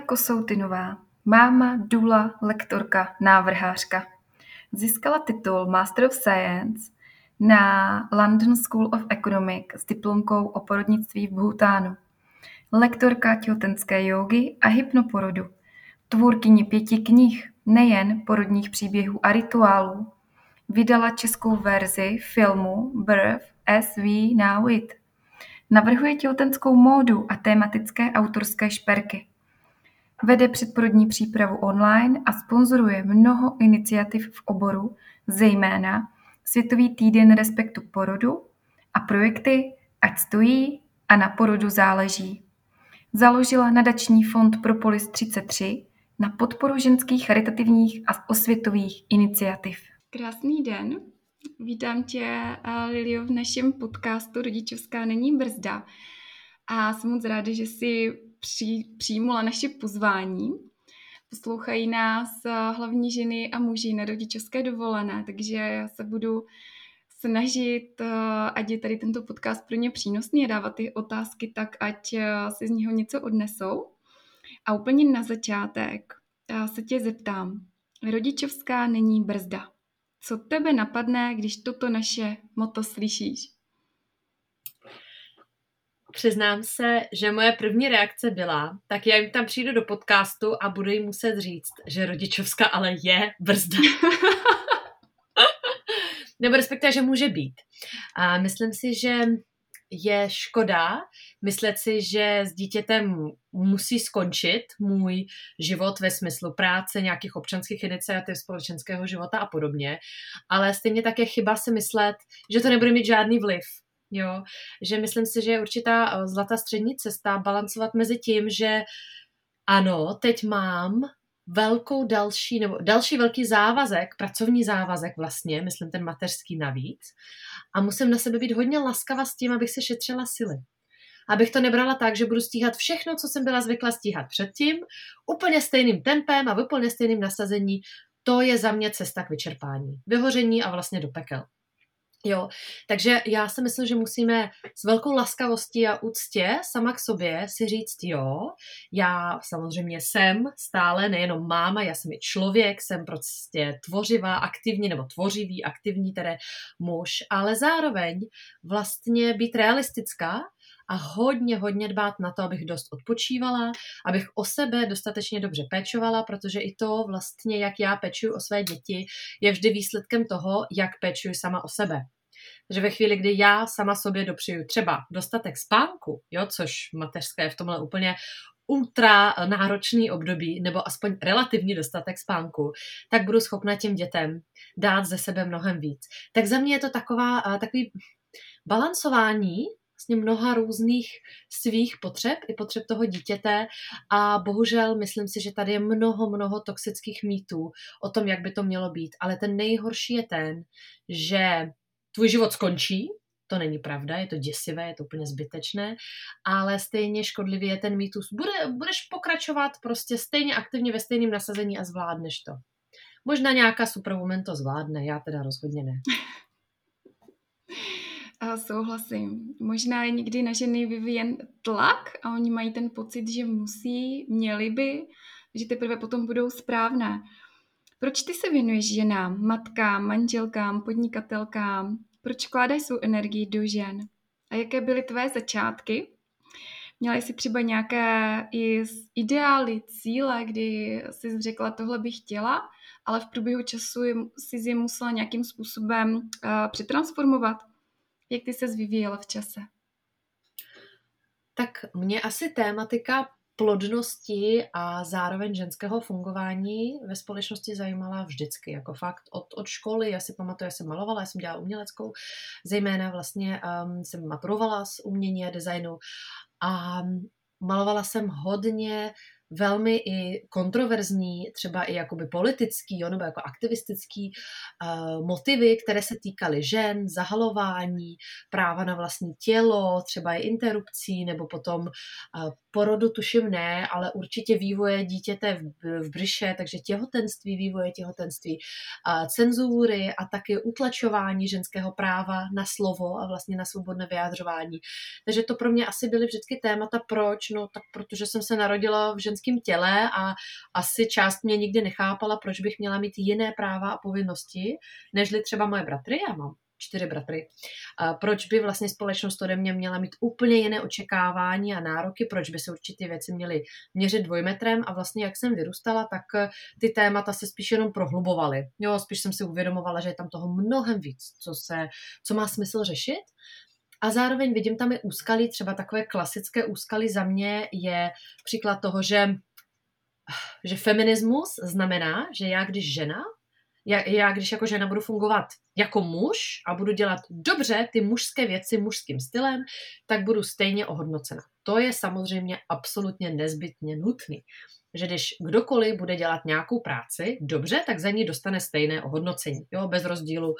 Kosoutinová, máma, dula, lektorka, návrhářka. Získala titul Master of Science na London School of Economics s diplomkou o porodnictví v Bhutánu. Lektorka těhotenské jógy a hypnoporodu. Tvůrkyně pěti knih, nejen porodních příběhů a rituálů. Vydala českou verzi filmu Birth as We Know It. Navrhuje těhotenskou módu a tématické autorské šperky. Vede předporodní přípravu online a sponzoruje mnoho iniciativ v oboru, zejména Světový týden respektu porodu a projekty Ať stojí a na porodu záleží. Založila nadační fond Propolis 33 na podporu ženských charitativních a osvětových iniciativ. Krásný den. Vítám tě, Lilio, v našem podcastu Rodičovská není brzda. A jsem moc ráda, že jsi při, přijmula naše pozvání. Poslouchají nás eh, hlavní ženy a muži na rodičovské dovolené, takže já se budu snažit, eh, ať je tady tento podcast pro ně přínosný a dávat ty otázky tak, ať eh, si z něho něco odnesou. A úplně na začátek se tě zeptám. Rodičovská není brzda. Co tebe napadne, když toto naše moto slyšíš? Přiznám se, že moje první reakce byla, tak já jim tam přijdu do podcastu a budu jim muset říct, že rodičovská ale je brzda. Nebo respektive, že může být. A myslím si, že je škoda myslet si, že s dítětem musí skončit můj život ve smyslu práce, nějakých občanských iniciativ, společenského života a podobně, ale stejně tak je chyba si myslet, že to nebude mít žádný vliv Jo, že myslím si, že je určitá eh, zlatá střední cesta balancovat mezi tím, že ano, teď mám velkou další, nebo další velký závazek, pracovní závazek vlastně, myslím ten mateřský navíc, a musím na sebe být hodně laskava s tím, abych se šetřila sily. Abych to nebrala tak, že budu stíhat všechno, co jsem byla zvykla stíhat předtím, úplně stejným tempem a úplně stejným nasazení. To je za mě cesta k vyčerpání, vyhoření a vlastně do pekel. Jo, takže já si myslím, že musíme s velkou laskavostí a úctě sama k sobě si říct, jo, já samozřejmě jsem stále nejenom máma, já jsem i člověk, jsem prostě tvořivá, aktivní nebo tvořivý, aktivní tedy muž, ale zároveň vlastně být realistická a hodně, hodně dbát na to, abych dost odpočívala, abych o sebe dostatečně dobře pečovala, protože i to vlastně, jak já pečuju o své děti, je vždy výsledkem toho, jak pečuju sama o sebe. Takže ve chvíli, kdy já sama sobě dopřiju třeba dostatek spánku, jo, což mateřské je v tomhle úplně ultra náročný období, nebo aspoň relativní dostatek spánku, tak budu schopna těm dětem dát ze sebe mnohem víc. Tak za mě je to taková, takový balancování vlastně mnoha různých svých potřeb i potřeb toho dítěte a bohužel myslím si, že tady je mnoho, mnoho toxických mýtů o tom, jak by to mělo být, ale ten nejhorší je ten, že tvůj život skončí, to není pravda, je to děsivé, je to úplně zbytečné, ale stejně škodlivý je ten mýtus. Bude, budeš pokračovat prostě stejně aktivně ve stejném nasazení a zvládneš to. Možná nějaká superwoman to zvládne, já teda rozhodně ne. A souhlasím. Možná je někdy na ženy vyvíjen tlak a oni mají ten pocit, že musí, měli by, že teprve potom budou správné. Proč ty se věnuješ ženám, matkám, manželkám, podnikatelkám? Proč vkládají svou energii do žen? A jaké byly tvé začátky? Měla jsi třeba nějaké ideály, cíle, kdy jsi řekla, tohle bych chtěla, ale v průběhu času jsi je musela nějakým způsobem uh, přetransformovat? Jak ty se vyvíjela v čase? Tak mě asi tématika plodnosti a zároveň ženského fungování ve společnosti zajímala vždycky, jako fakt od, od školy, já si pamatuju, já jsem malovala, já jsem dělala uměleckou, zejména vlastně um, jsem maturovala z umění a designu. A malovala jsem hodně velmi i kontroverzní, třeba i jakoby politický, jo, nebo jako aktivistický uh, motivy, které se týkaly žen, zahalování, práva na vlastní tělo, třeba i interrupcí, nebo potom uh, porodu tuším ne, ale určitě vývoje dítěte v, v břiše, takže těhotenství, vývoje těhotenství, uh, cenzury a taky utlačování ženského práva na slovo a vlastně na svobodné vyjádřování. Takže to pro mě asi byly vždycky témata, proč? No tak protože jsem se narodila v ženském těle a asi část mě nikdy nechápala, proč bych měla mít jiné práva a povinnosti, nežli třeba moje bratry. Já mám čtyři bratry. A proč by vlastně společnost ode mě měla mít úplně jiné očekávání a nároky, proč by se určitě věci měly měřit dvojmetrem a vlastně jak jsem vyrůstala, tak eh, ty témata se spíš jenom prohlubovaly. Jo, spíš jsem si uvědomovala, že je tam toho mnohem víc, co, se, co má smysl řešit. A zároveň vidím tam i úskalí, třeba takové klasické úskalí za mě je příklad toho, že že feminismus znamená, že já když žena, já, já když jako žena budu fungovat jako muž a budu dělat dobře ty mužské věci mužským stylem, tak budu stejně ohodnocena. To je samozřejmě absolutně nezbytně nutný že když kdokoliv bude dělat nějakou práci dobře, tak za ní dostane stejné ohodnocení, jo, bez rozdílu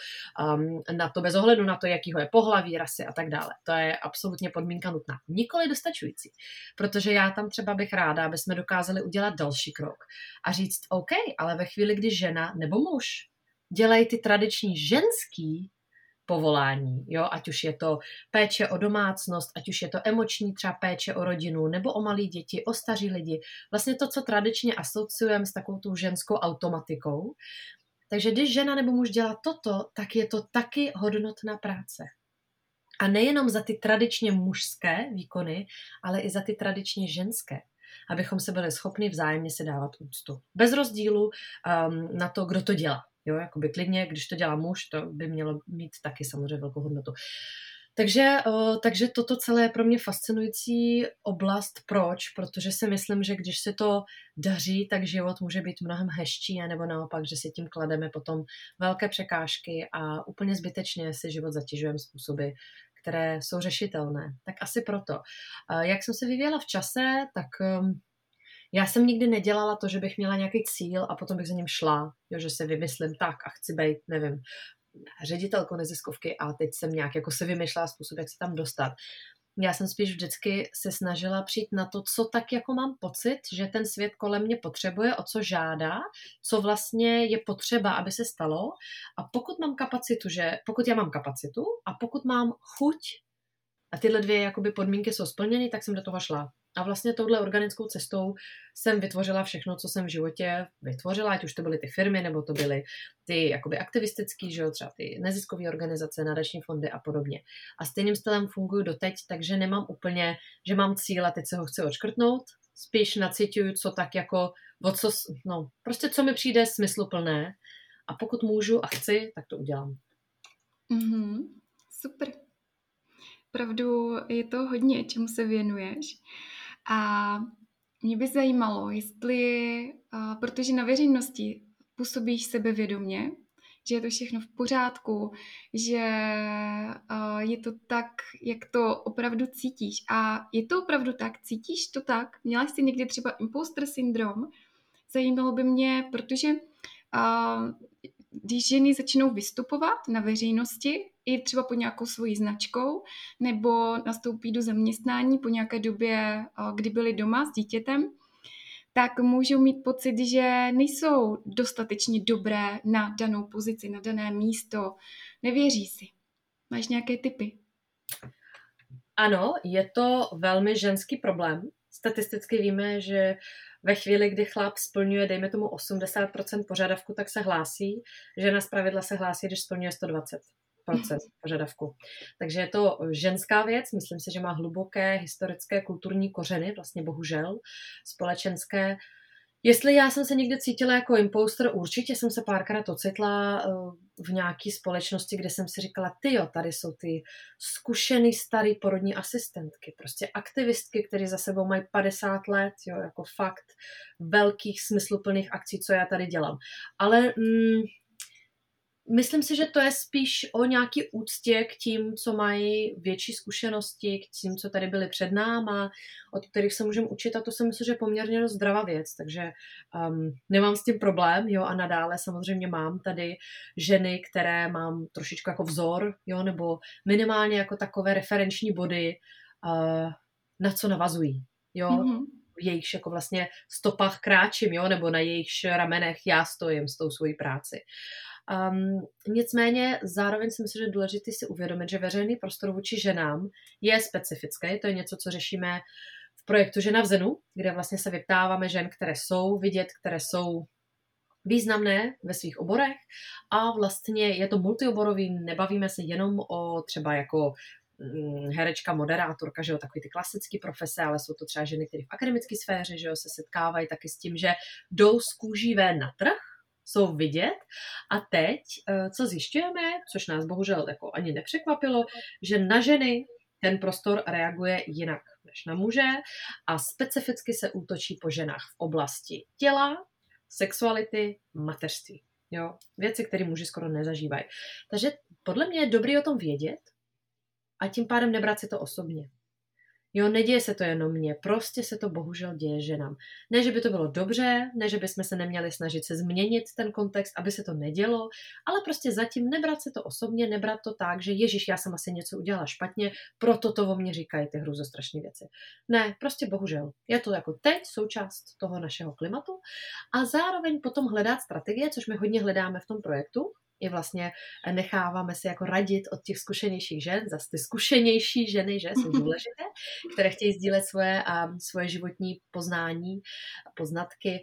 um, na to, bez ohledu na to, jakýho je pohlaví, rasy a tak dále. To je absolutně podmínka nutná. Nikoli dostačující, protože já tam třeba bych ráda, aby jsme dokázali udělat další krok a říct, OK, ale ve chvíli, kdy žena nebo muž dělají ty tradiční ženský povolání, jo, ať už je to péče o domácnost, ať už je to emoční třeba péče o rodinu, nebo o malé děti, o staří lidi, vlastně to, co tradičně asociujeme s takovou tou ženskou automatikou. Takže když žena nebo muž dělá toto, tak je to taky hodnotná práce. A nejenom za ty tradičně mužské výkony, ale i za ty tradičně ženské abychom se byli schopni vzájemně se dávat úctu. Bez rozdílu um, na to, kdo to dělá. Jo, jakoby klidně, když to dělá muž, to by mělo mít taky samozřejmě velkou hodnotu. Takže, takže toto celé je pro mě fascinující oblast. Proč? Protože si myslím, že když se to daří, tak život může být mnohem hezčí, nebo naopak, že si tím klademe potom velké překážky a úplně zbytečně si život zatěžujeme způsoby, které jsou řešitelné. Tak asi proto. Jak jsem se vyvíjela v čase, tak um, já jsem nikdy nedělala to, že bych měla nějaký cíl a potom bych za ním šla, jo, že se vymyslím tak a chci být, nevím, ředitelkou neziskovky a teď jsem nějak jako se vymýšlela způsob, jak se tam dostat. Já jsem spíš vždycky se snažila přijít na to, co tak jako mám pocit, že ten svět kolem mě potřebuje, o co žádá, co vlastně je potřeba, aby se stalo. A pokud mám kapacitu, že pokud já mám kapacitu a pokud mám chuť a tyhle dvě jakoby podmínky jsou splněny, tak jsem do toho šla. A vlastně touhle organickou cestou jsem vytvořila všechno, co jsem v životě vytvořila, ať už to byly ty firmy, nebo to byly ty jakoby aktivistický, že jo, třeba ty neziskové organizace, nadační fondy a podobně. A stejným stylem funguji doteď, takže nemám úplně, že mám cíl a teď se ho chci odškrtnout, spíš nacituju, co tak jako, o co, no, prostě co mi přijde smysluplné a pokud můžu a chci, tak to udělám. Mm-hmm. Super. Pravdu je to hodně, čemu se věnuješ. A mě by zajímalo, jestli, protože na veřejnosti působíš sebevědomě, že je to všechno v pořádku, že je to tak, jak to opravdu cítíš. A je to opravdu tak? Cítíš to tak? Měla jsi někdy třeba imposter syndrom? Zajímalo by mě, protože když ženy začnou vystupovat na veřejnosti, i třeba pod nějakou svojí značkou, nebo nastoupí do zaměstnání po nějaké době, kdy byly doma s dítětem, tak můžou mít pocit, že nejsou dostatečně dobré na danou pozici, na dané místo. Nevěří si. Máš nějaké typy? Ano, je to velmi ženský problém. Statisticky víme, že ve chvíli, kdy chlap splňuje, dejme tomu 80% požadavku, tak se hlásí. Žena z pravidla se hlásí, když splňuje 120 proces požadavku. Takže je to ženská věc, myslím si, že má hluboké historické kulturní kořeny, vlastně bohužel společenské. Jestli já jsem se někde cítila jako imposter, určitě jsem se párkrát ocitla eh, v nějaké společnosti, kde jsem si říkala, ty jo, tady jsou ty zkušený starý porodní asistentky, prostě aktivistky, které za sebou mají 50 let, jo, jako fakt velkých smysluplných akcí, co já tady dělám. Ale mm, Myslím si, že to je spíš o nějaký úctě k tím, co mají větší zkušenosti, k tím, co tady byli před náma, od kterých se můžeme učit a to si myslím, že je poměrně dost zdravá věc, takže um, nemám s tím problém, jo, a nadále samozřejmě mám tady ženy, které mám trošičku jako vzor, jo, nebo minimálně jako takové referenční body, uh, na co navazují, jo, mm-hmm v jejich jako vlastně stopách kráčím, jo, nebo na jejich ramenech já stojím s tou svojí práci. Um, nicméně zároveň si myslím, že je důležité si uvědomit, že veřejný prostor vůči ženám je specifický. To je něco, co řešíme v projektu Žena v Zenu, kde vlastně se vyptáváme žen, které jsou vidět, které jsou významné ve svých oborech a vlastně je to multioborový, nebavíme se jenom o třeba jako mm, herečka, moderátorka, že jo, takový ty klasické profese, ale jsou to třeba ženy, které v akademické sféře, že jo, se setkávají taky s tím, že jdou z kůží ven na trh jsou vidět. A teď, eh, co zjišťujeme, což nás bohužel jako ani nepřekvapilo, že na ženy ten prostor reaguje jinak než na muže a specificky se útočí po ženách v oblasti těla, sexuality, mateřství. Jo? Věci, které muži skoro nezažívají. Takže podle mě je dobrý o tom vědět a tím pádem nebrat si to osobně. Jo, neděje se to jenom mně, prostě se to bohužel děje ženám. Ne, že by to bylo dobře, ne, že bychom se neměli snažit se změnit ten kontext, aby se to nedělo, ale prostě zatím nebrat se to osobně, nebrat to tak, že Ježíš, já jsem asi něco udělala špatně, proto to o mě říkají ty hruzostrašné věci. Ne, prostě bohužel. Je to jako teď součást toho našeho klimatu a zároveň potom hledat strategie, což my hodně hledáme v tom projektu, i vlastně necháváme se jako radit od těch zkušenějších žen, zase ty zkušenější ženy, že jsou důležité, které chtějí sdílet svoje, a svoje životní poznání, poznatky.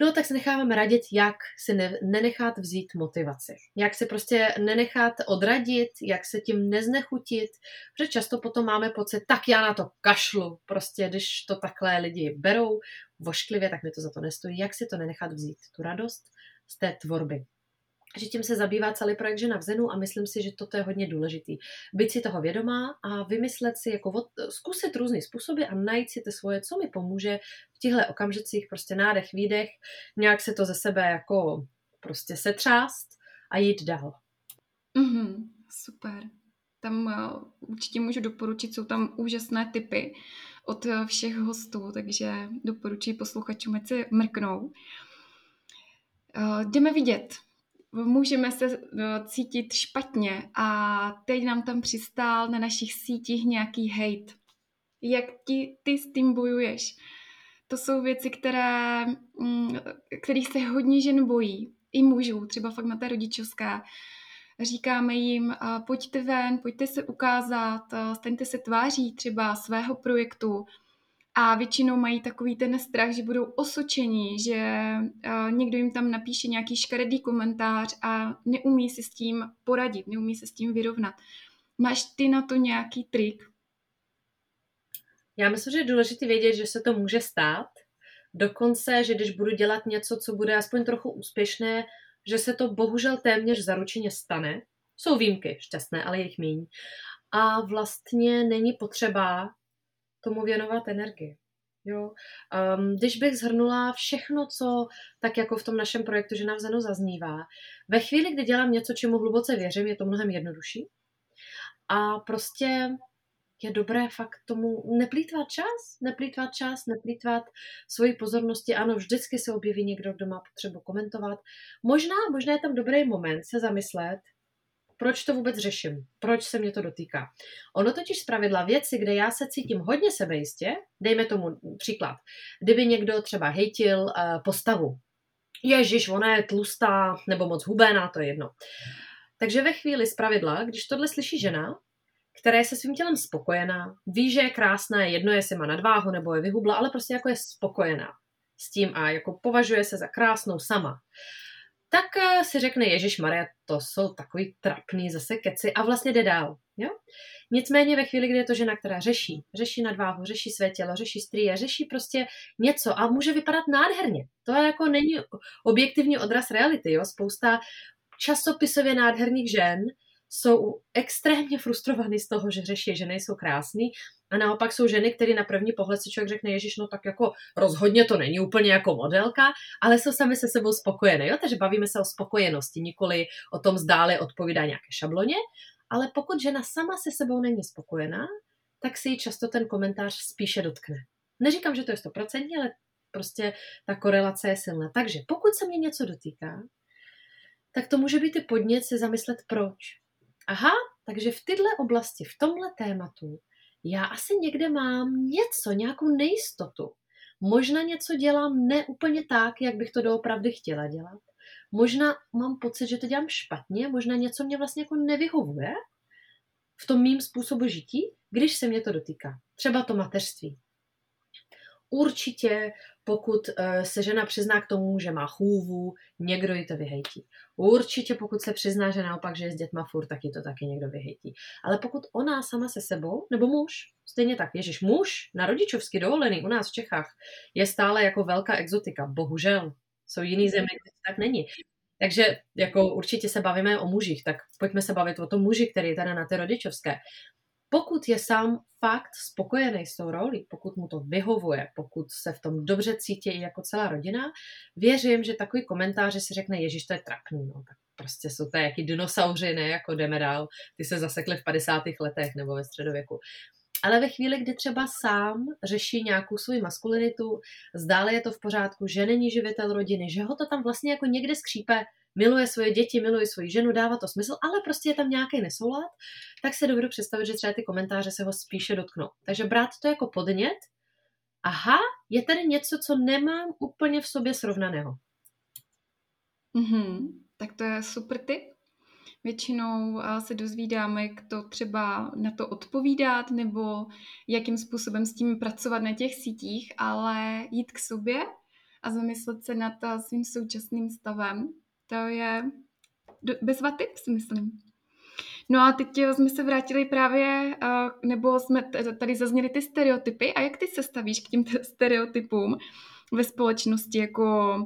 No tak se necháváme radit, jak si ne, nenechat vzít motivaci. Jak se prostě nenechat odradit, jak se tím neznechutit, protože často potom máme pocit, tak já na to kašlu. Prostě když to takhle lidi berou vošklivě, tak mi to za to nestojí. Jak si to nenechat vzít, tu radost z té tvorby že tím se zabývá celý projekt Žena v Zenu a myslím si, že toto je hodně důležitý. Být si toho vědomá a vymyslet si, jako od, zkusit různé způsoby a najít si to svoje, co mi pomůže v těchto okamžicích, prostě nádech, výdech, nějak se to ze sebe jako prostě setřást a jít dál. Mm-hmm, super. Tam uh, určitě můžu doporučit, jsou tam úžasné typy od uh, všech hostů, takže doporučuji posluchačům, ať se mrknou. Uh, jdeme vidět můžeme se eh, cítit špatně a teď nám tam přistál na našich sítích nějaký hate. Jak ti, ty s tím bojuješ? To jsou věci, které, mm, kterých se hodně žen bojí. I mužů, třeba fakt na té rodičovské. Říkáme jim, pojďte ven, pojďte se ukázat, staňte se tváří třeba svého projektu, a většinou mají takový ten strach, že budou osočení, že uh, někdo jim tam napíše nějaký škaredý komentář a neumí se s tím poradit, neumí se s tím vyrovnat. Máš ty na to nějaký trik? Já myslím, že je důležité vědět, že se to může stát. Dokonce, že když budu dělat něco, co bude aspoň trochu úspěšné, že se to bohužel téměř zaručeně stane. Jsou výjimky, šťastné, ale jejich méně. A vlastně není potřeba tomu věnovat energii. Jo. Um, když bych zhrnula všechno, co tak jako v tom našem projektu Žena v Zenu zaznívá, ve chvíli, kdy dělám něco, čemu hluboce věřím, je to mnohem jednodušší. A prostě je dobré fakt tomu neplýtvat čas, neplýtvat čas, neplýtvat svoji pozornosti. Ano, vždycky se objeví někdo, kdo má potřebu komentovat. Možná, možná je tam dobrý moment se zamyslet, proč to vůbec řeším, proč se mě to dotýká. Ono totiž zpravidla věci, kde já se cítím hodně sebejistě, dejme tomu příklad, kdyby někdo třeba hejtil uh, postavu, Ježíš, ona je tlustá nebo moc hubená, to je jedno. Takže ve chvíli zpravidla, když tohle slyší žena, která je se svým tělem spokojená, ví, že je krásná, jedno jestli má nadváhu nebo je vyhubla, ale prostě jako je spokojená s tím a jako považuje se za krásnou sama, tak eh, si řekne Ježíš Maria, to jsou takový trapný zase keci a vlastně jde dál. Jo? Nicméně ve chvíli, kdy je to žena, která řeší, řeší nadváhu, řeší své tělo, řeší strie, řeší prostě něco a může vypadat nádherně. To je jako není objektivní odraz reality. Jo? Spousta časopisově nádherných žen jsou extrémně frustrovaný z toho, že řeší, že nejsou krásný a naopak jsou ženy, které na první pohled si člověk řekne, Ježíš, no tak jako rozhodně to není úplně jako modelka, ale jsou sami se sebou spokojené. Jo? Takže bavíme se o spokojenosti, nikoli o tom zdále odpovídá nějaké šabloně, ale pokud žena sama se sebou není spokojená, tak si ji často ten komentář spíše dotkne. Neříkám, že to je stoprocentně, ale prostě ta korelace je silná. Takže pokud se mě něco dotýká, tak to může být i podnět si zamyslet proč. Aha, takže v tyhle oblasti, v tomhle tématu, já asi někde mám něco, nějakou nejistotu. Možná něco dělám neúplně tak, jak bych to doopravdy chtěla dělat. Možná mám pocit, že to dělám špatně, možná něco mě vlastně jako nevyhovuje v tom mým způsobu žití, když se mě to dotýká. Třeba to mateřství. Určitě, pokud eh, se žena přizná k tomu, že má chůvu, někdo ji to vyhejtí. Určitě, pokud se přizná, že naopak, že je s dětma furt, tak ji to taky někdo vyhejtí. Ale pokud ona sama se sebou, nebo muž, stejně tak, ježiš, muž na rodičovský dovolený u nás v Čechách je stále jako velká exotika, bohužel. Jsou jiný země, kde tak není. Takže jako určitě se bavíme o mužích, tak pojďme se bavit o tom muži, který je tady na té rodičovské. Pokud je sám fakt spokojený s tou roli, pokud mu to vyhovuje, pokud se v tom dobře cítí jako celá rodina, věřím, že takový komentář, si řekne, Ježíš, to je trapný, no, tak prostě jsou to jaký dinosauři, ne, jako jdeme dál, ty se zasekli v 50. letech nebo ve středověku. Ale ve chvíli, kdy třeba sám řeší nějakou svou maskulinitu, zdále je to v pořádku, že není živitel rodiny, že ho to tam vlastně jako někde skřípe, miluje svoje děti, miluje svoji ženu, dává to smysl, ale prostě je tam nějaký nesoulad, tak se dovedu představit, že třeba ty komentáře se ho spíše dotknou. Takže brát to jako podnět, aha, je tady něco, co nemám úplně v sobě srovnaného. Mm-hmm. Tak to je super tip. Většinou se dozvídáme, jak to třeba na to odpovídat nebo jakým způsobem s tím pracovat na těch sítích, ale jít k sobě a zamyslet se nad svým současným stavem to je bezva tip, si myslím. No a teď jsme se vrátili právě, nebo jsme tady zazněli ty stereotypy. A jak ty se stavíš k těm stereotypům ve společnosti jako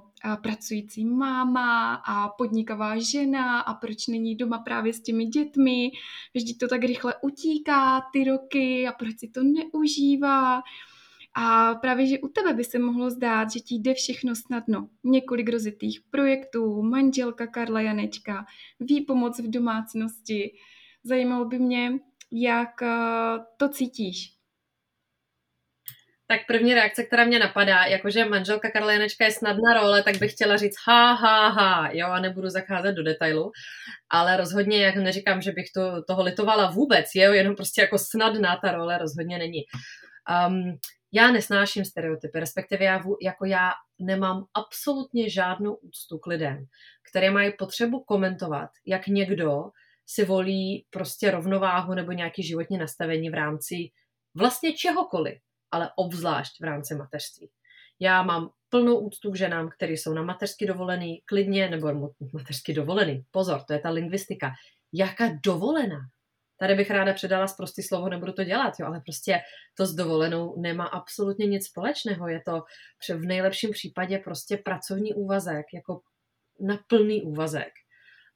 pracující máma a podnikavá žena a proč není doma právě s těmi dětmi, vždyť to tak rychle utíká ty roky a proč si to neužívá. A právě, že u tebe by se mohlo zdát, že ti jde všechno snadno. Několik rozitých projektů, manželka Karla Janečka, výpomoc v domácnosti. Zajímalo by mě, jak eh, to cítíš. Tak první reakce, která mě napadá, jakože manželka Karla Janečka je snadná role, tak bych chtěla říct ha, ha, ha, jo, a nebudu zacházet do detailu, ale rozhodně, jak neříkám, že bych to, toho litovala vůbec, jo, jenom prostě jako snadná ta role rozhodně není. Um, já nesnáším stereotypy, respektive já, jako já nemám absolutně žádnou úctu k lidem, které mají potřebu komentovat, jak někdo si volí prostě rovnováhu nebo nějaké životní nastavení v rámci vlastně čehokoliv, ale obzvlášť v rámci mateřství. Já mám plnou úctu k ženám, které jsou na mateřsky dovolený, klidně, nebo mateřsky dovolený. Pozor, to je ta lingvistika. Jaká dovolená? Tady bych ráda předala z prostý slovo, nebudu to dělat, jo, ale prostě to s dovolenou nemá absolutně nic společného. Je to v nejlepším případě prostě pracovní úvazek, jako na plný úvazek.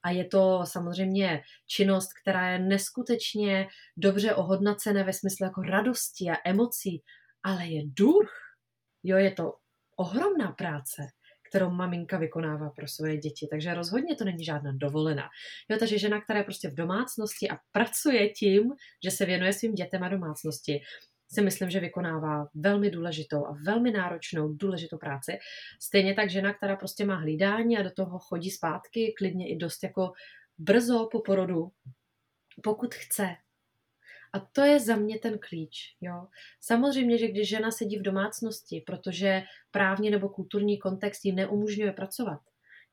A je to samozřejmě činnost, která je neskutečně dobře ohodnocená ve smyslu jako radosti a emocí, ale je duch. Jo, je to ohromná práce kterou maminka vykonává pro svoje děti. Takže rozhodně to není žádná dovolená. Jo, takže žena, která je prostě v domácnosti a pracuje tím, že se věnuje svým dětem a domácnosti, si myslím, že vykonává velmi důležitou a velmi náročnou, důležitou práci. Stejně tak žena, která prostě má hlídání a do toho chodí zpátky, klidně i dost jako brzo po porodu, pokud chce, a to je za mě ten klíč. Jo? Samozřejmě, že když žena sedí v domácnosti, protože právně nebo kulturní kontext ji neumožňuje pracovat,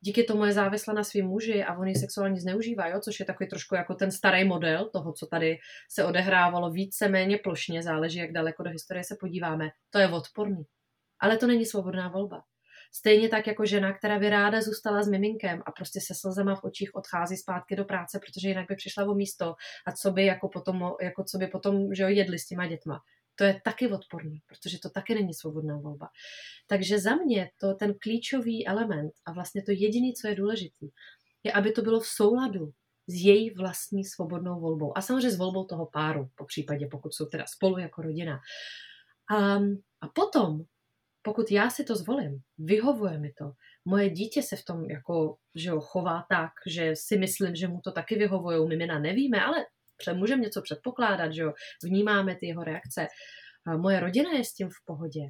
díky tomu je závislá na svým muži a on ji sexuálně zneužívá, jo? což je takový trošku jako ten starý model toho, co tady se odehrávalo více-méně plošně, záleží, jak daleko do historie se podíváme. To je odporný. Ale to není svobodná volba. Stejně tak jako žena, která by ráda zůstala s miminkem a prostě se slzama v očích odchází zpátky do práce, protože jinak by přišla o místo a co by jako potom, jako co by potom že jo, jedli s těma dětma. To je taky odporný, protože to taky není svobodná volba. Takže za mě to ten klíčový element a vlastně to jediné, co je důležitý, je, aby to bylo v souladu s její vlastní svobodnou volbou. A samozřejmě s volbou toho páru, po případě, pokud jsou teda spolu jako rodina. A, a potom, pokud já si to zvolím, vyhovuje mi to, moje dítě se v tom jako, že ho chová tak, že si myslím, že mu to taky vyhovuje, mimina nevíme, ale můžeme něco předpokládat, že jo, vnímáme ty jeho reakce. Moje rodina je s tím v pohodě.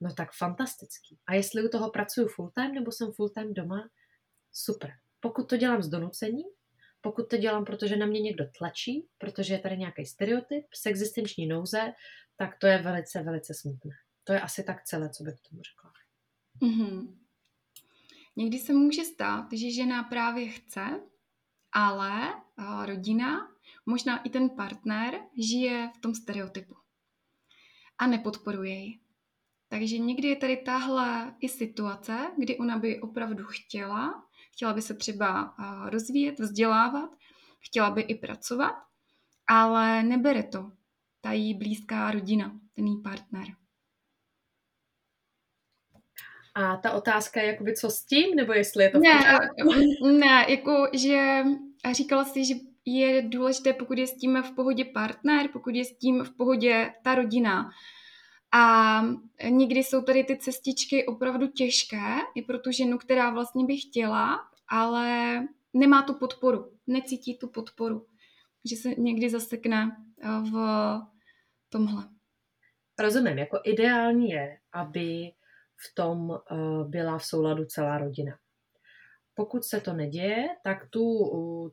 No tak fantastický. A jestli u toho pracuji full time nebo jsem full time doma, super. Pokud to dělám z donucení, pokud to dělám, protože na mě někdo tlačí, protože je tady nějaký stereotyp z existenční nouze, tak to je velice, velice smutné. To je asi tak celé, co bych k tomu řekla. Mm-hmm. Někdy se může stát, že žena právě chce, ale rodina, možná i ten partner, žije v tom stereotypu a nepodporuje ji. Takže někdy je tady tahle i situace, kdy ona by opravdu chtěla, chtěla by se třeba rozvíjet, vzdělávat, chtěla by i pracovat, ale nebere to ta jí blízká rodina, ten jí partner. A ta otázka je jakoby co s tím, nebo jestli je to v ne, ne, jako že říkala si, že je důležité, pokud je s tím v pohodě partner, pokud je s tím v pohodě ta rodina. A někdy jsou tady ty cestičky opravdu těžké, i pro tu ženu, která vlastně by chtěla, ale nemá tu podporu, necítí tu podporu, že se někdy zasekne eh, v tomhle. Rozumím, jako ideální je, aby v tom eh, byla v souladu celá rodina. Pokud se to neděje, tak tu,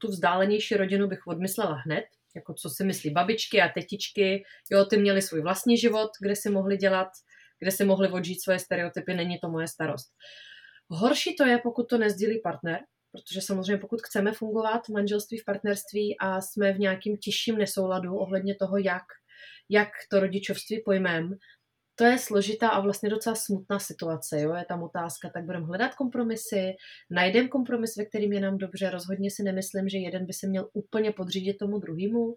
tu vzdálenější rodinu bych odmyslela hned, jako co si myslí babičky a tetičky, jo, ty měli svůj vlastní život, kde si mohli dělat, kde si mohli odžít svoje stereotypy, není to moje starost. Horší to je, pokud to nezdílí partner, protože samozřejmě pokud chceme fungovat v manželství, v partnerství a jsme v nějakým těžším nesouladu ohledně toho, jak, jak to rodičovství pojmem, to je složitá a vlastně docela smutná situace. Jo? Je tam otázka, tak budeme hledat kompromisy, najdeme kompromis, ve kterým je nám dobře. Rozhodně si nemyslím, že jeden by se měl úplně podřídit tomu druhému.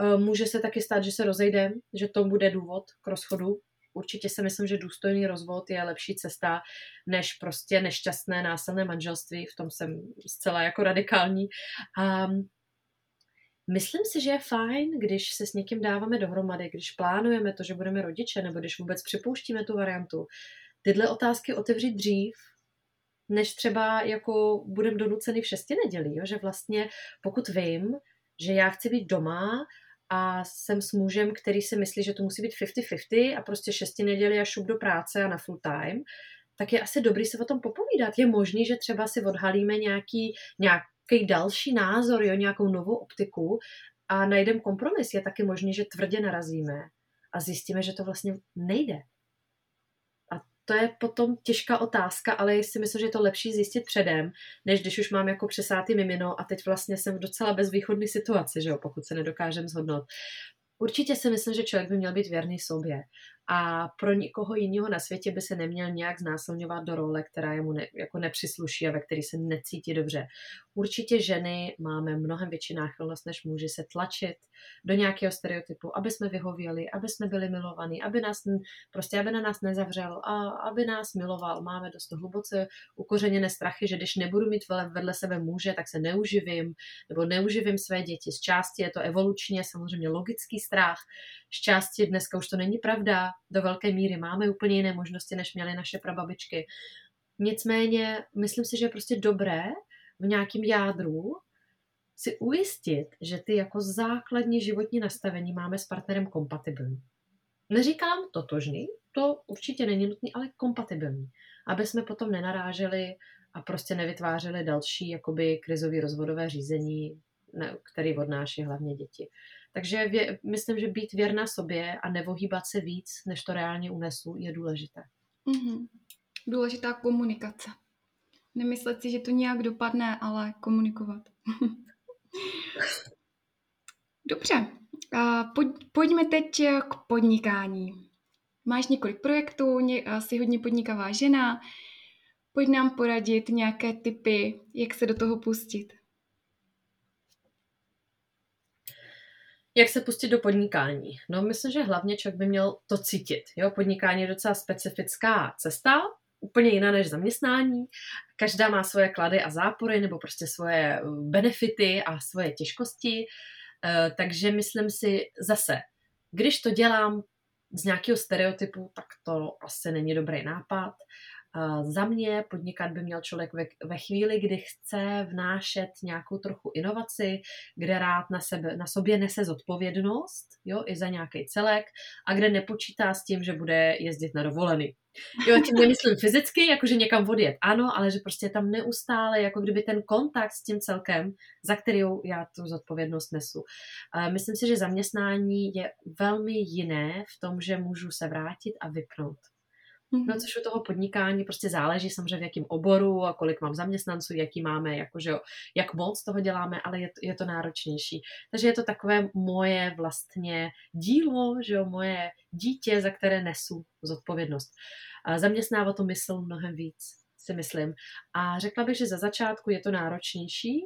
E, může se taky stát, že se rozejdeme, že to bude důvod k rozchodu. Určitě si myslím, že důstojný rozvod je lepší cesta, než prostě nešťastné násilné manželství. V tom jsem zcela jako radikální. A Myslím si, že je fajn, když se s někým dáváme dohromady, když plánujeme to, že budeme rodiče, nebo když vůbec připouštíme tu variantu, tyhle otázky otevřít dřív, než třeba jako budem donucený v šesti nedělí, jo? že vlastně pokud vím, že já chci být doma a jsem s mužem, který si myslí, že to musí být 50-50 a prostě šesti neděli a šup do práce a na full time, tak je asi dobrý se o tom popovídat. Je možný, že třeba si odhalíme nějaký, nějak, nějaký další názor, jo, nějakou novou optiku a najdeme kompromis. Je taky možné, že tvrdě narazíme a zjistíme, že to vlastně nejde. A to je potom těžká otázka, ale si myslím, že je to lepší zjistit předem, než když už mám jako přesátý mimino a teď vlastně jsem v docela bezvýchodné situaci, že jo, pokud se nedokážem zhodnout. Určitě si myslím, že člověk by měl být věrný sobě a pro nikoho jiného na světě by se neměl nějak znásilňovat do role, která jemu ne, jako nepřisluší a ve který se necítí dobře. Určitě ženy máme mnohem větší náchylnost než muži se tlačit do nějakého stereotypu, aby jsme vyhověli, aby jsme byli milovaní, aby nás prostě aby na nás nezavřel a aby nás miloval. Máme dost hluboce ukořeněné strachy, že když nebudu mít vedle sebe muže, tak se neuživím nebo neuživím své děti. Z části je to evolučně samozřejmě logický strach, šťastí dneska už to není pravda, do velké míry máme úplně jiné možnosti, než měly naše prababičky. Nicméně myslím si, že je prostě dobré v nějakém jádru si ujistit, že ty jako základní životní nastavení máme s partnerem kompatibilní. Neříkám totožný, to určitě není nutný, ale kompatibilní, aby jsme potom nenaráželi a prostě nevytvářeli další jakoby krizový rozvodové řízení, který odnáší hlavně děti. Takže vě, myslím, že být věrná sobě a nevohýbat se víc, než to reálně unesu, je důležité. Mm-hmm. Důležitá komunikace. Nemyslet si, že to nějak dopadne, ale komunikovat. Dobře, pojď, pojďme teď k podnikání. Máš několik projektů, jsi hodně podnikavá žena. Pojď nám poradit nějaké typy, jak se do toho pustit. Jak se pustit do podnikání? No, myslím, že hlavně člověk by měl to cítit. Jo? Podnikání je docela specifická cesta, úplně jiná než zaměstnání. Každá má svoje klady a zápory, nebo prostě svoje eh, benefity a svoje těžkosti. Eh, takže myslím si zase, když to dělám z nějakého stereotypu, tak to asi není dobrý nápad. Za mě podnikat by měl člověk ve, ve chvíli, kdy chce vnášet nějakou trochu inovaci, kde rád na, sebe, na sobě nese zodpovědnost, jo, i za nějaký celek a kde nepočítá s tím, že bude jezdit na dovolený. Jo, tím nemyslím fyzicky, jakože někam odjet, ano, ale že prostě je tam neustále, jako kdyby ten kontakt s tím celkem, za kterou já tu zodpovědnost nesu. Myslím si, že zaměstnání je velmi jiné v tom, že můžu se vrátit a vypnout. Mm-hmm. No, což u toho podnikání prostě záleží samozřejmě v jakém oboru a kolik mám zaměstnanců, jaký máme, jakože jak moc toho děláme, ale je to, je to náročnější. Takže je to takové moje vlastně dílo, že jo, moje dítě, za které nesu zodpovědnost. A zaměstnává to mysl mnohem víc, si myslím. A řekla bych, že za začátku je to náročnější,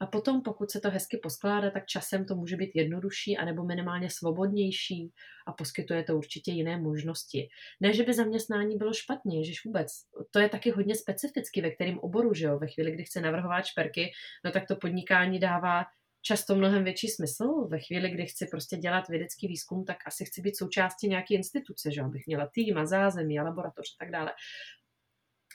a potom, pokud se to hezky poskládá, tak časem to může být jednodušší anebo minimálně svobodnější a poskytuje to určitě jiné možnosti. Ne, že by zaměstnání bylo špatně, že vůbec. To je taky hodně specificky, ve kterém oboru, že jo? Ve chvíli, kdy chce navrhovat šperky, no tak to podnikání dává často mnohem větší smysl. Ve chvíli, kdy chci prostě dělat vědecký výzkum, tak asi chci být součástí nějaké instituce, že abych měla tým a zázemí a laboratoř a tak dále.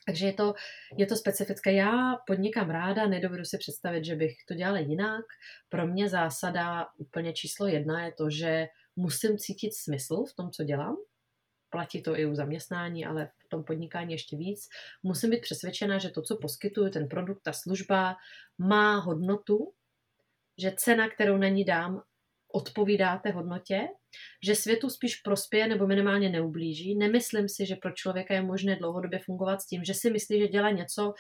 Takže je to, je to specifické. Já podnikám ráda, nedovedu si představit, že bych to dělala jinak. Pro mě zásada úplně číslo jedna je to, že musím cítit smysl v tom, co dělám. Platí to i u zaměstnání, ale v tom podnikání ještě víc. Musím být přesvědčena, že to, co poskytuju, ten produkt, ta služba, má hodnotu, že cena, kterou na ní dám, odpovídá té hodnotě, že světu spíš prospěje nebo minimálně neublíží. Nemyslím si, že pro člověka je možné dlouhodobě fungovat s tím, že si myslí, že dělá něco,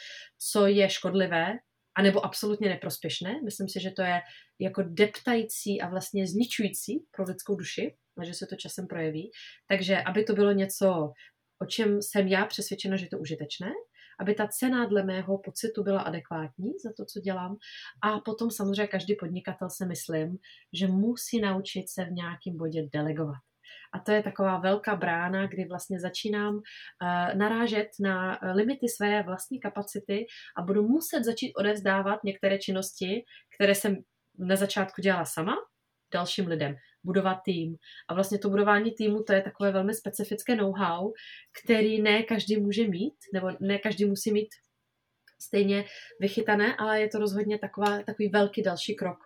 co je škodlivé, anebo absolutně neprospěšné. Myslím si, že to je jako deptající a vlastně zničující pro lidskou duši, a že se to časem projeví. Takže aby to bylo něco, o čem jsem já přesvědčena, že je to užitečné, aby ta cena dle mého pocitu byla adekvátní za to, co dělám. A potom samozřejmě každý podnikatel se myslím, že musí naučit se v nějakém bodě delegovat. A to je taková velká brána, kdy vlastně začínám uh, narážet na limity své vlastní kapacity a budu muset začít odevzdávat některé činnosti, které jsem na začátku dělala sama, dalším lidem, budovat tým. A vlastně to budování týmu, to je takové velmi specifické know-how, který ne každý může mít, nebo ne každý musí mít stejně vychytané, ale je to rozhodně taková, takový velký další krok.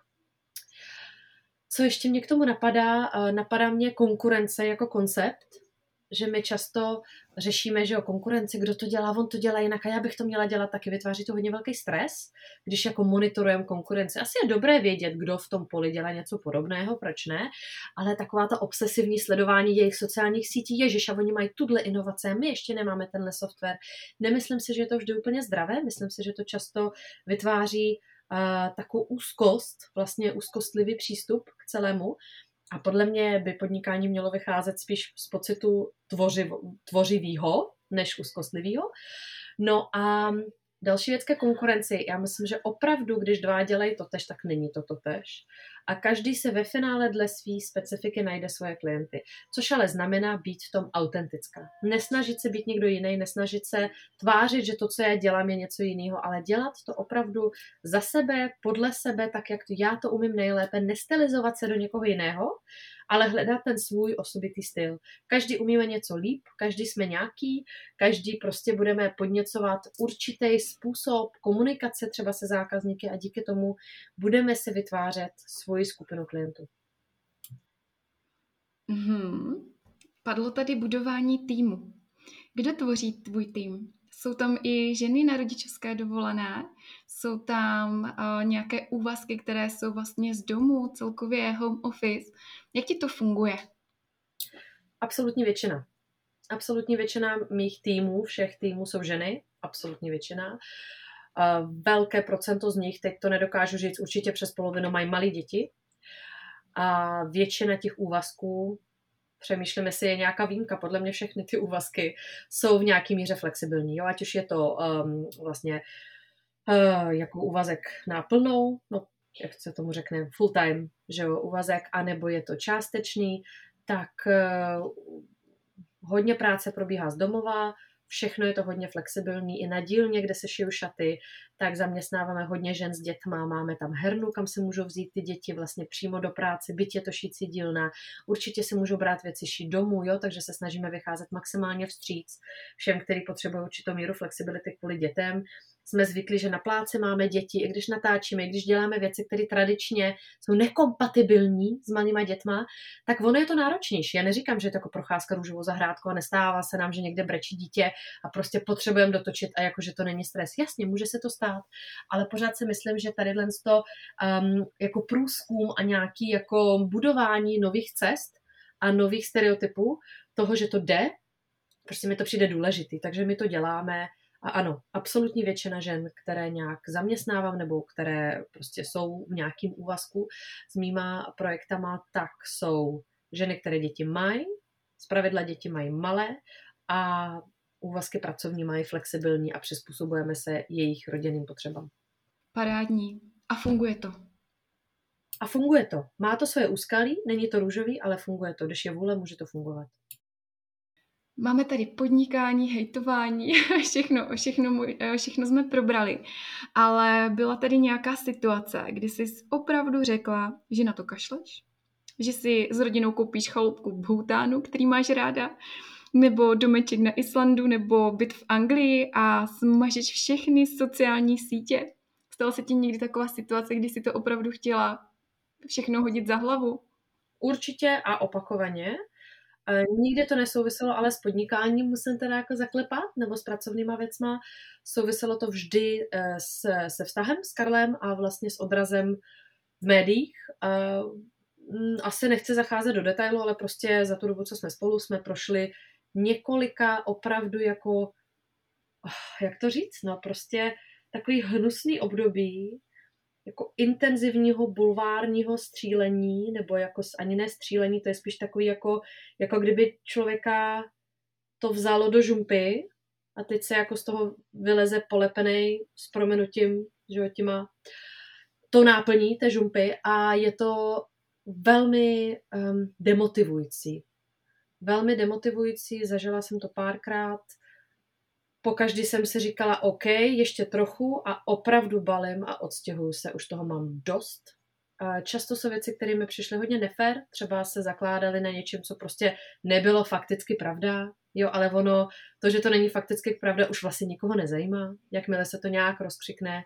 Co ještě mě k tomu napadá? Eh, napadá mě konkurence jako koncept, že my často řešíme, že o konkurenci, kdo to dělá, on to dělá jinak a já bych to měla dělat taky. Vytváří to hodně velký stres, když jako monitorujeme konkurenci. Asi je dobré vědět, kdo v tom poli dělá něco podobného, proč ne, ale taková ta obsesivní sledování jejich sociálních sítí, je, že oni mají tuhle inovace, my ještě nemáme tenhle software. Nemyslím si, že je to vždy úplně zdravé, myslím si, že to často vytváří uh, takovou úzkost, vlastně úzkostlivý přístup k celému, a podle mě by podnikání mělo vycházet spíš z pocitu tvořiv, tvořivýho než úzkostlivýho. No a Další věc ke konkurenci. Já myslím, že opravdu, když dva dělají to tež, tak není to to tež. A každý se ve finále dle svý specifiky najde svoje klienty. Což ale znamená být v tom autentická. Nesnažit se být někdo jiný, nesnažit se tvářit, že to, co já dělám, je něco jiného, ale dělat to opravdu za sebe, podle sebe, tak jak to já to umím nejlépe, nestelizovat se do někoho jiného, ale hledat ten svůj osobitý styl. Každý umíme něco líp, každý jsme nějaký, každý prostě budeme podněcovat určitý způsob komunikace třeba se zákazníky a díky tomu budeme si vytvářet svoji skupinu klientů. Hmm. Padlo tady budování týmu. Kdo tvoří tvůj tým? Jsou tam i ženy na rodičovské dovolené, jsou tam uh, nějaké úvazky, které jsou vlastně z domu, celkově home office. Jak ti to funguje? Absolutní většina. Absolutní většina mých týmů, všech týmů jsou ženy, absolutní většina. Uh, velké procento z nich, teď to nedokážu říct, určitě přes polovinu mají malé děti. A většina těch úvazků přemýšlím, jestli je nějaká výjimka. Podle mě všechny ty úvazky jsou v nějaký míře flexibilní. Jo? Ať už je to um, vlastně uh, jako úvazek na plnou, no jak se tomu řekne, full time, že jo, úvazek, anebo je to částečný, tak uh, hodně práce probíhá z domova, všechno je to hodně flexibilní. I na dílně, kde se šijou šaty, tak zaměstnáváme hodně žen s dětma, máme tam hernu, kam se můžou vzít ty děti vlastně přímo do práce, byť je to šící dílna. Určitě si můžou brát věci šít domů, jo, takže se snažíme vycházet maximálně vstříc všem, kteří potřebují určitou míru flexibility kvůli dětem jsme zvyklí, že na pláci máme děti, i když natáčíme, i když děláme věci, které tradičně jsou nekompatibilní s malýma dětma, tak ono je to náročnější. Já neříkám, že je to jako procházka růžovou zahrádkou a nestává se nám, že někde brečí dítě a prostě potřebujeme dotočit a jako, že to není stres. Jasně, může se to stát, ale pořád si myslím, že tady to um, jako průzkum a nějaký jako budování nových cest a nových stereotypů toho, že to jde, prostě mi to přijde důležitý, takže my to děláme a ano, absolutní většina žen, které nějak zaměstnávám nebo které prostě jsou v nějakým úvazku s mýma projektama, tak jsou ženy, které děti mají, zpravidla děti mají malé a úvazky pracovní mají flexibilní a přizpůsobujeme se jejich rodinným potřebám. Parádní. A funguje to. A funguje to. Má to svoje úskalí, není to růžový, ale funguje to. Když je vůle, může to fungovat. Máme tady podnikání, hejtování, všechno, všechno, všechno jsme probrali. Ale byla tady nějaká situace, kdy jsi opravdu řekla, že na to kašleš? Že si s rodinou koupíš chalupku v Bhutánu, který máš ráda? Nebo domeček na Islandu, nebo byt v Anglii a smažeš všechny sociální sítě? Stala se ti někdy taková situace, kdy jsi to opravdu chtěla všechno hodit za hlavu? Určitě a opakovaně. Nikde to nesouviselo, ale s podnikáním musím teda jako zaklepat, nebo s pracovnýma věcma. Souviselo to vždy eh, se, se vztahem s Karlem a vlastně s odrazem v médiích. Mm, asi nechci zacházet do detailu, ale prostě za tu dobu, co jsme spolu, jsme prošli několika opravdu jako, ah, jak to říct, no prostě takový hnusný období, jako intenzivního bulvárního střílení, nebo jako ani ne střílení, to je spíš takový jako, jako kdyby člověka to vzalo do žumpy a teď se jako z toho vyleze polepený s promenutím, že těma to náplní té žumpy a je to velmi um, demotivující. Velmi demotivující, zažila jsem to párkrát, po každý jsem si říkala, OK, ještě trochu a opravdu balím a odstěhuju se, už toho mám dost. Často jsou věci, které mi přišly hodně nefér, třeba se zakládaly na něčem, co prostě nebylo fakticky pravda, jo, ale ono, to, že to není fakticky pravda, už vlastně nikoho nezajímá, jakmile se to nějak rozkřikne.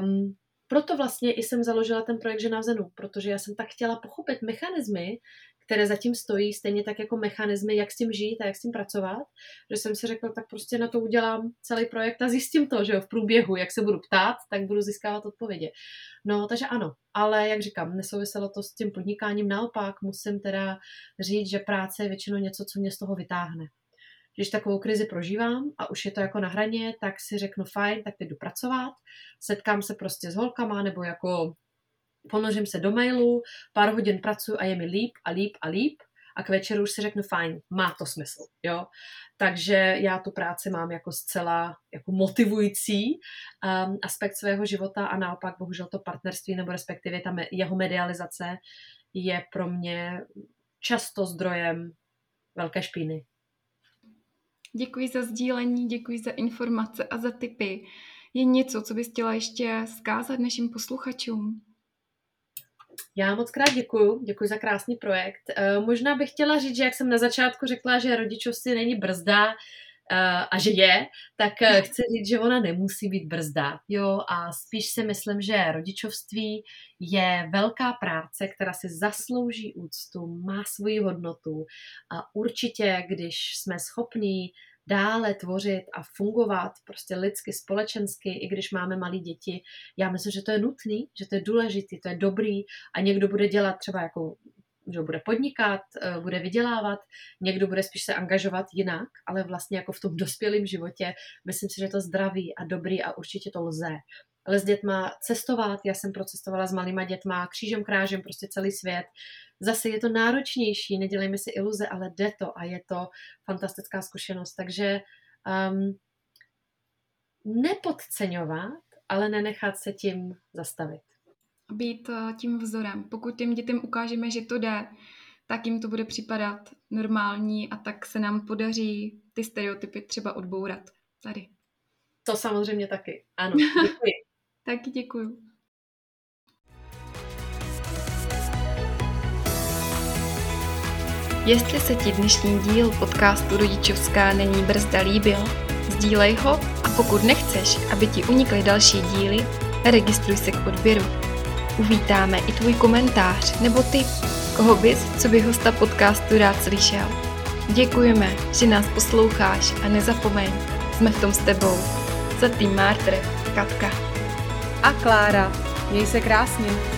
Um, proto vlastně i jsem založila ten projekt Žena v Zenu, protože já jsem tak chtěla pochopit mechanismy, které zatím stojí, stejně tak jako mechanismy, jak s tím žít a jak s tím pracovat, že jsem si řekla, tak prostě na to udělám celý projekt a zjistím to, že jo, v průběhu, jak se budu ptát, tak budu získávat odpovědi. No, takže ano, ale jak říkám, nesouviselo to s tím podnikáním, naopak musím teda říct, že práce je většinou něco, co mě z toho vytáhne. Když takovou krizi prožívám a už je to jako na hraně, tak si řeknu fajn, tak teď jdu pracovat, setkám se prostě s holkama nebo jako ponořím se do mailu, pár hodin pracuji a je mi líp a líp a líp a k večeru už si řeknu fajn, má to smysl, jo. Takže já tu práci mám jako zcela jako motivující um, aspekt svého života a naopak bohužel to partnerství nebo respektive ta me- jeho medializace je pro mě často zdrojem velké špíny. Děkuji za sdílení, děkuji za informace a za tipy. Je něco, co bys chtěla ještě zkázat našim posluchačům? Já moc krát děkuju, děkuji za krásný projekt. Eh, možná bych chtěla říct, že jak jsem na začátku řekla, že rodičovství není brzda, eh, a že je, tak eh, chci říct, že ona nemusí být brzda. Jo, a spíš si myslím, že rodičovství je velká práce, která si zaslouží úctu, má svoji hodnotu a určitě, když jsme schopní dále tvořit a fungovat prostě lidsky, společensky, i když máme malé děti. Já myslím, že to je nutný, že to je důležitý, to je dobrý a někdo bude dělat třeba jako že bude podnikat, eh, bude vydělávat, někdo bude spíš se angažovat jinak, ale vlastně jako v tom dospělém životě myslím si, že to zdraví a dobrý a určitě to lze. Ale s dětma cestovat. Já jsem procestovala s malýma dětma, křížem krážem, prostě celý svět. Zase je to náročnější, nedělejme si iluze, ale jde to a je to fantastická zkušenost. Takže um, nepodceňovat, ale nenechat se tím zastavit. Být eh, tím vzorem. Pokud těm dětem ukážeme, že to jde, tak jim to bude připadat normální a tak se nám podaří ty stereotypy třeba odbourat tady. To samozřejmě taky. Ano, děkuji. Taky děkuju. Jestli se ti dnešní díl podcastu Rodičovská není brzda líbil, sdílej ho a pokud nechceš, aby ti unikly další díly, registruj se k odběru. Uvítáme i tvůj komentář nebo tip, koho bys, co by hosta podcastu rád slyšel. Děkujeme, že nás posloucháš a nezapomeň, jsme v tom s tebou. Za tým Martr, Katka. A Klára. Měj se krásně.